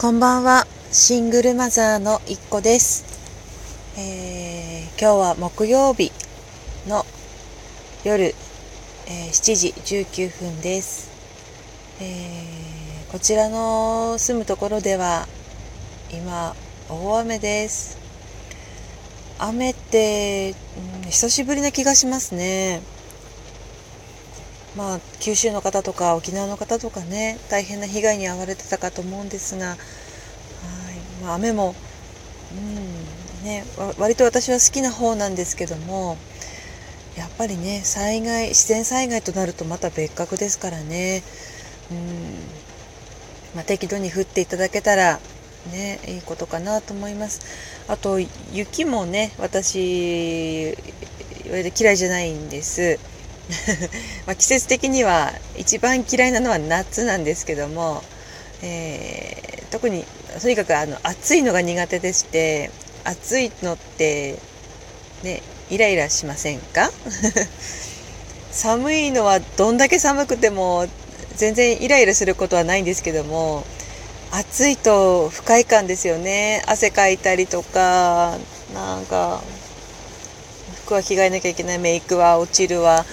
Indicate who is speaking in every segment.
Speaker 1: こんばんは。シングルマザーのいっこです。えー、今日は木曜日の夜、えー、7時19分です、えー、こちらの住むところでは今大雨です。雨って、うん、久しぶりな気がしますね。まあ、九州の方とか沖縄の方とかね大変な被害に遭われてたかと思うんですが、はい。まあ、雨も、うんね、割と私は好きな方なんですけどもやっぱりね災害自然災害となるとまた別格ですからね、うん。まあ、適度に降っていただけたらねいいことかなと思います。あと雪もね私嫌いじゃないんです。ま季節的には一番嫌いなのは夏なんですけども、えー、特にとにかくあの暑いのが苦手でして暑いのってねイライラしませんか？寒いのはどんだけ寒くても全然イライラすることはないんですけども暑いと不快感ですよね。汗かいたりとかなんか服は着替えなきゃいけないメイクは落ちるわ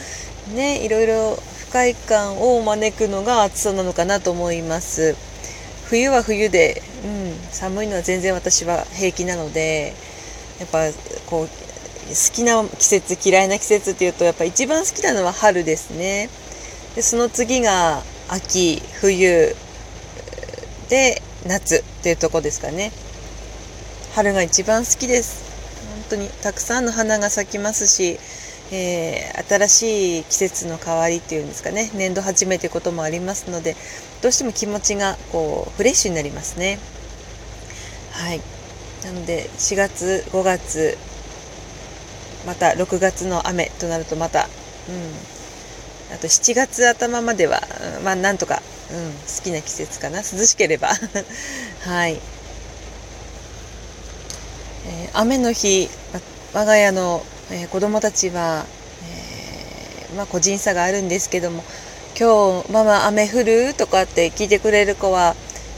Speaker 1: ねいろいろ不快感を招くのが暑さなのかなと思います。冬は冬で、うん、寒いのは全然私は平気なのでやっぱこう好きな季節嫌いな季節っていうとやっぱ一番好きなのは春ですね。でその次が秋冬で夏っていうとこですかね。春が一番好きです。本当にたくさんの花が咲きますしえー、新しい季節の変わりっていうんですかね年度初めてこともありますのでどうしても気持ちがこうフレッシュになりますね。はい。なので4月5月また6月の雨となるとまた、うん、あと7月頭までは、まあなんとか、うん、好きな季節かな。涼しければ。はい、えー、雨の日我が家のえー、子供たちは、えー、まあ、個人差があるんですけども今日ママ雨降るとかって聞いてくれる子は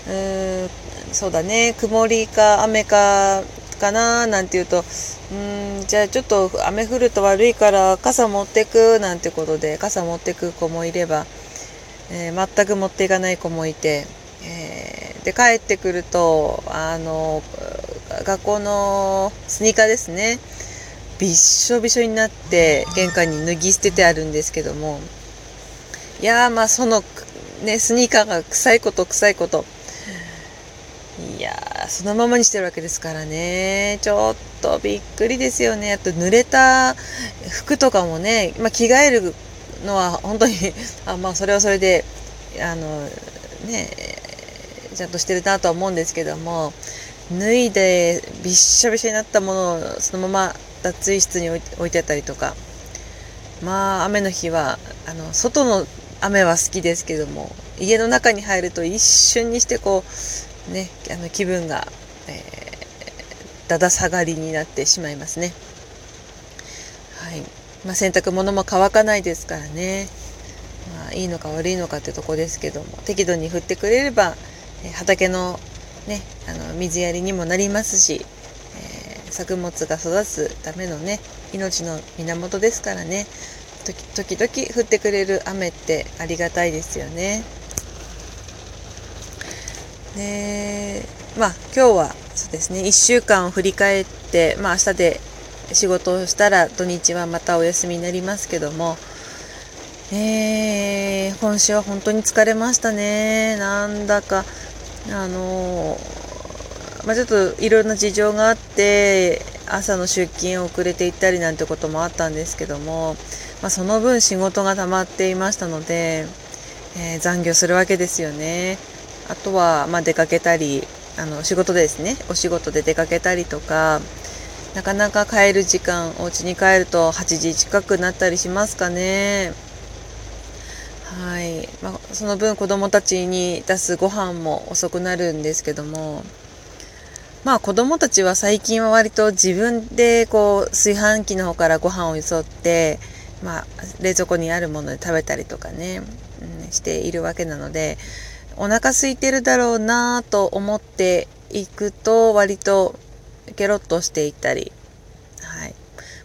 Speaker 1: うーんそうだね曇りか雨かかななんて言うとうんじゃあちょっと雨降ると悪いから傘持ってくなんてことで傘持ってく子もいれば、えー、全く持っていかない子もいて、えー、で帰ってくるとあの学校のスニーカーですね。びっしょびしょになって玄関に脱ぎ捨ててあるんですけども。いやーまあそのねスニーカーが臭いこと臭いこと。いやそのままにしてるわけですからね。ちょっとびっくりですよね。あと濡れた服とかもね、まあ、着替えるのは本当に あまあそれはそれであのねちゃんとしてるなとは思うんですけども。脱いでびっしょびしょになったものをそのまま脱衣室に置いてあったりとか。まあ雨の日はあの外の雨は好きですけども家の中に入ると一瞬にしてこうねあの気分が、えー、だだ下がりになってしまいますね。はい。まあ、洗濯物も乾かないですからね。まあいいのか悪いのかってとこですけども適度に降ってくれれば、え畑のねあの水やりにもなりますし作物が育つためのね命の源ですからね。時々降ってくれる雨ってありがたいですよね。でまあ今日はそうですね1週間を振り返ってまあ明日で仕事をしたら土日はまたお休みになりますけども、えー、今週は本当に疲れましたね。なんだかあのーまあ、ちょっといろんな事情があって朝の出勤遅れていったりなんてこともあったんですけども、まあ、その分仕事が溜まっていましたので、えー、残業するわけですよね。あとは、まあ、出かけたりあの仕事でですねお仕事で出かけたりとかなかなか帰る時間お家に帰ると8時近くなったりしますかね。はい、まあ、その分子供たちに出すご飯も遅くなるんですけどもまあ子供たちは最近は割と自分でこう炊飯器の方からご飯をよそって、まあ、冷蔵庫にあるもので食べたりとかね、うん、しているわけなのでお腹空いてるだろうなと思っていくと割とケロッとしていったり、はい、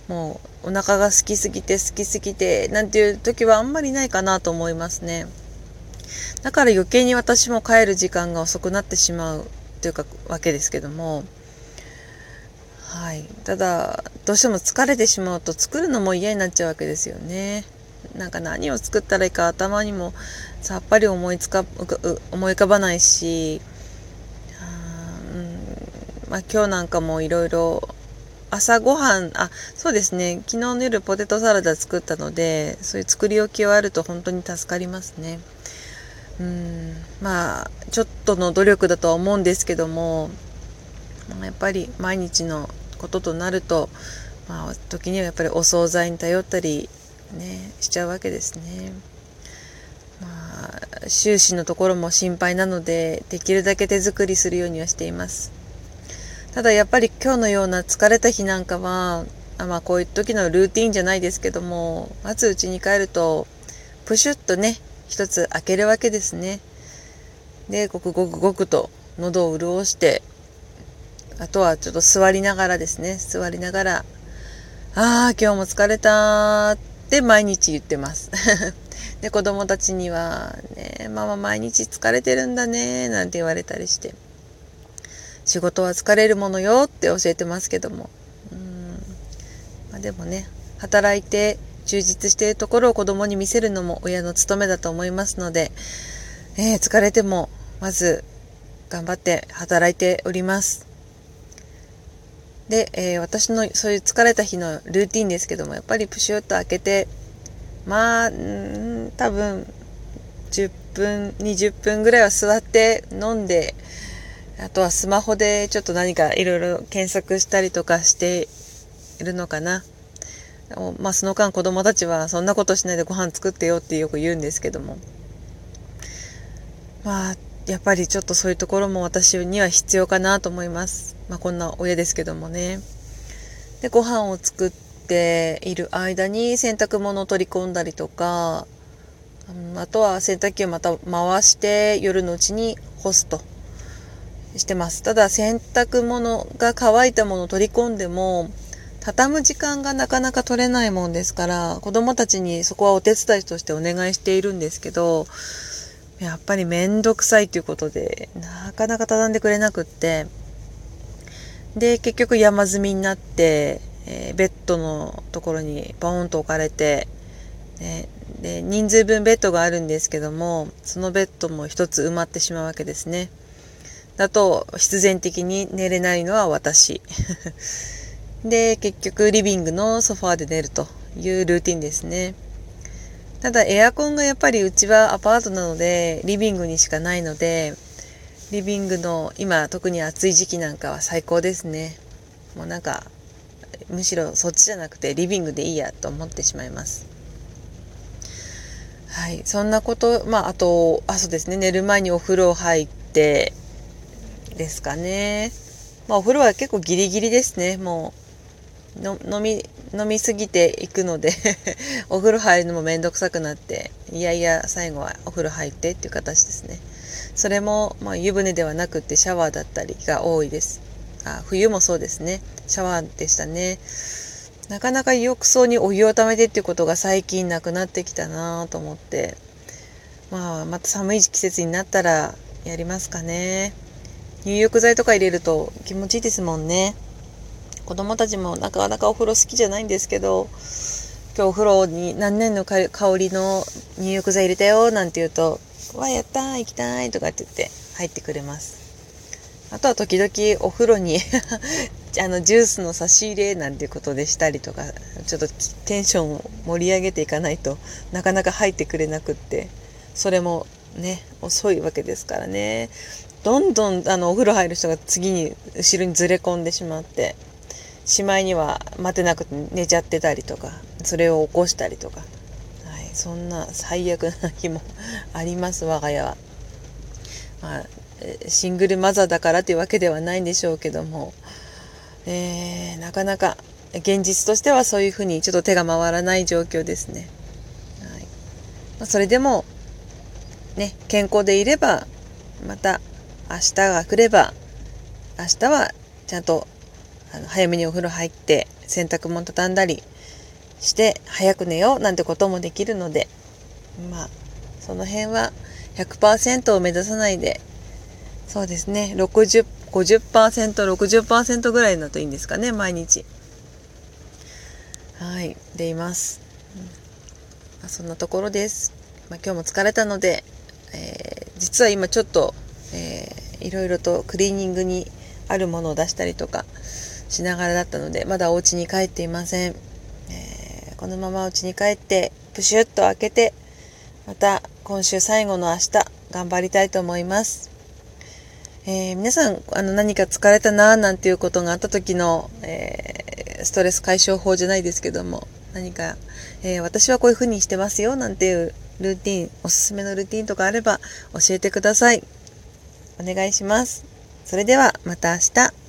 Speaker 1: もうお腹が空きすぎて空きすぎてなんていう時はあんまりないかなと思いますね。だから余計に私も帰る時間が遅くなってしまうというかわけですけども、はい、ただどうしても疲れてしまうと作るのも嫌になっちゃうわけですよね。なんか何を作ったらいいか頭にもさっぱり思いつか思い浮かばないし、うん。まあ、今日なんかもいろいろ朝ごはんあそうですね。昨日の夜ポテトサラダ作ったのでそういう作り置きはあると本当に助かりますね。うんまあちょっとの努力だとは思うんですけどもやっぱり毎日のこととなると、まあ、時にはやっぱりお惣菜に頼ったり、ね、しちゃうわけですね。まあ、収支のところも心配なのでできるだけ手作りするようにはしています。ただやっぱり今日のような疲れた日なんかはあまあこういう時のルーティンじゃないですけどもまず家に帰るとプシュッとね一つ開けるわけですね。で、ごくごくごくと喉を潤して、あとはちょっと座りながらですね、座りながら、ああ、今日も疲れたって毎日言ってます。で、子供たちには、ね、ママ毎日疲れてるんだね、なんて言われたりして、仕事は疲れるものよって教えてますけども、うん、まあ、でもね、働いて充実しているところを子供に見せるのも親の務めだと思いますので、えー、疲れてもまず頑張って働いております。で、えー、私のそういう疲れた日のルーティンですけどもやっぱりプシュッと開けてまあん多分10分20分ぐらいは座って飲んであとはスマホでちょっと何かいろいろ検索したりとかしているのかな。まあ、その間子供たちはそんなことしないでご飯作ってよってよく言うんですけどもまあやっぱりちょっとそういうところも私には必要かなと思います。まあ、こんな親ですけどもね。でご飯を作っている間に洗濯物を取り込んだりとか、あとは洗濯機をまた回して夜のうちに干すとしてます。ただ洗濯物が乾いたものを取り込んでも畳む時間がなかなか取れないもんですから子供たちにそこはお手伝いとしてお願いしているんですけどやっぱり面倒くさいということでなかなか畳んでくれなくってで結局山積みになって、えー、ベッドのところにボーンと置かれて、ね、で人数分ベッドがあるんですけどもそのベッドも一つ埋まってしまうわけですね。だと必然的に寝れないのは私。で、結局リビングのソファーで寝るというルーティンですね。ただエアコンがやっぱりうちはアパートなのでリビングにしかないのでリビングの今特に暑い時期なんかは最高ですね。もうなんかむしろそっちじゃなくてリビングでいいやと思ってしまいます。はい、そんなこと、まあ、あと、あ、そうですね、寝る前にお風呂入ってですかね。まあ、お風呂は結構ギリギリですね、もう。飲み飲みすぎていくので お風呂入るのもめんどくさくなっていやいや最後はお風呂入ってっていう形ですね。それも、まあ、湯船ではなくてシャワーだったりが多いです。あ冬もそうですね。シャワーでしたね。なかなか浴槽にお湯をためてっていうことが最近なくなってきたなと思って。まあまた寒い季節になったらやりますかね。入浴剤とか入れると気持ちいいですもんね。子供たちもなかなかお風呂好きじゃないんですけど今日お風呂に何年の香りの入浴剤入れたよなんて言うと「わやったー行きたい」とかって言って入ってくれます。あとは時々お風呂に あのジュースの差し入れなんていうことでしたりとかちょっとテンションを盛り上げていかないとなかなか入ってくれなくってそれもね遅いわけですからね。どんどんあのお風呂入る人が次に後ろにずれ込んでしまってしまいには待てなくて寝ちゃってたりとかそれを起こしたりとか、はい、そんな最悪な日もあります我が家は。まあ、シングルマザーだからというわけではないんでしょうけども、えー、なかなか現実としてはそういうふうにちょっと手が回らない状況ですね。はいまあ、それでもね健康でいればまた明日が来れば明日はちゃんとあの早めにお風呂入って洗濯物畳んだりして早く寝ようなんてこともできるのでまあその辺は100%を目指さないでそうですね 6050%60% ぐらいだといいんですかね毎日。はいでいます、まあ、そんなところです、まあ、今日も疲れたので、えー、実は今ちょっと、えー、いろいろとクリーニングにあるものを出したりとかしながらだったのでまだお家に帰っていません、えー、このままお家に帰ってプシュッと開けてまた今週最後の明日頑張りたいと思います。えー、皆さんあの何か疲れたなーなんていうことがあった時の、えー、ストレス解消法じゃないですけども何か、えー、私はこういう風にしてますよなんていうルーティンおすすめのルーティンとかあれば教えてください。お願いします。それではまた明日。